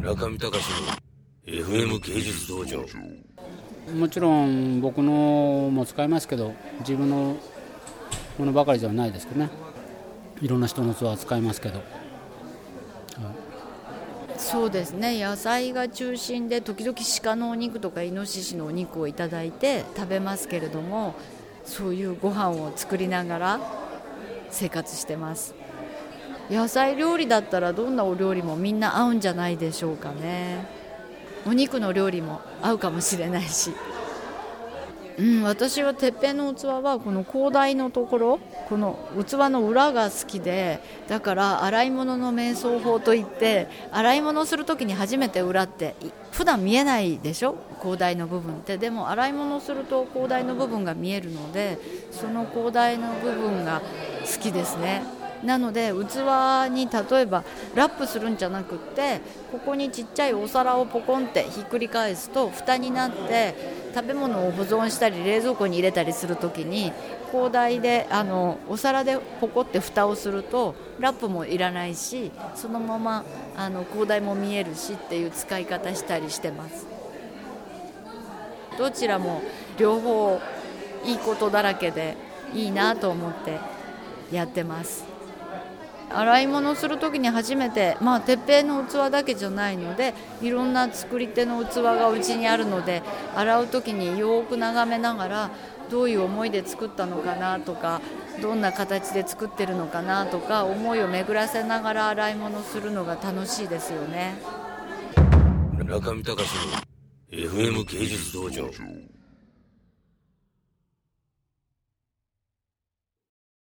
中見隆の FM 芸術道場。もちろん僕のも使いますけど自分のものばかりではないですけどね。いろんな人の器は使いますけど、はい、そうですね。野菜が中心で時々鹿のお肉とかイノシシのお肉をいただいて食べますけれどもそういうご飯を作りながら生活してます野菜料理だったらどんなお料理もみんな合うんじゃないでしょうかね。お肉の料理も合うかもしれないし。うん、私はてっぺんの器はこの広大のところこの器の裏が好きでだから洗い物の瞑想法といって洗い物する時に初めて裏って普段見えないでしょ？広大の部分って。でも洗い物すると広大の部分が見えるのでその広大の部分が好きですね。なので器に例えばラップするんじゃなくってここにちっちゃいお皿をポコンってひっくり返すと蓋になって食べ物を保存したり冷蔵庫に入れたりする時に広大であのお皿でポコって蓋をするとラップもいらないしそのままあの広大も見えるしっていう使い方したりしてます。どちらも両方いいことだらけでいいなと思ってやってます。洗い物する時に初めてまあ鉄平の器だけじゃないのでいろんな作り手の器がうちにあるので洗う時によく眺めながらどういう思いで作ったのかなとかどんな形で作ってるのかなとか思いを巡らせながら洗い物するのが楽しいですよね。中見隆の FM 芸術道場。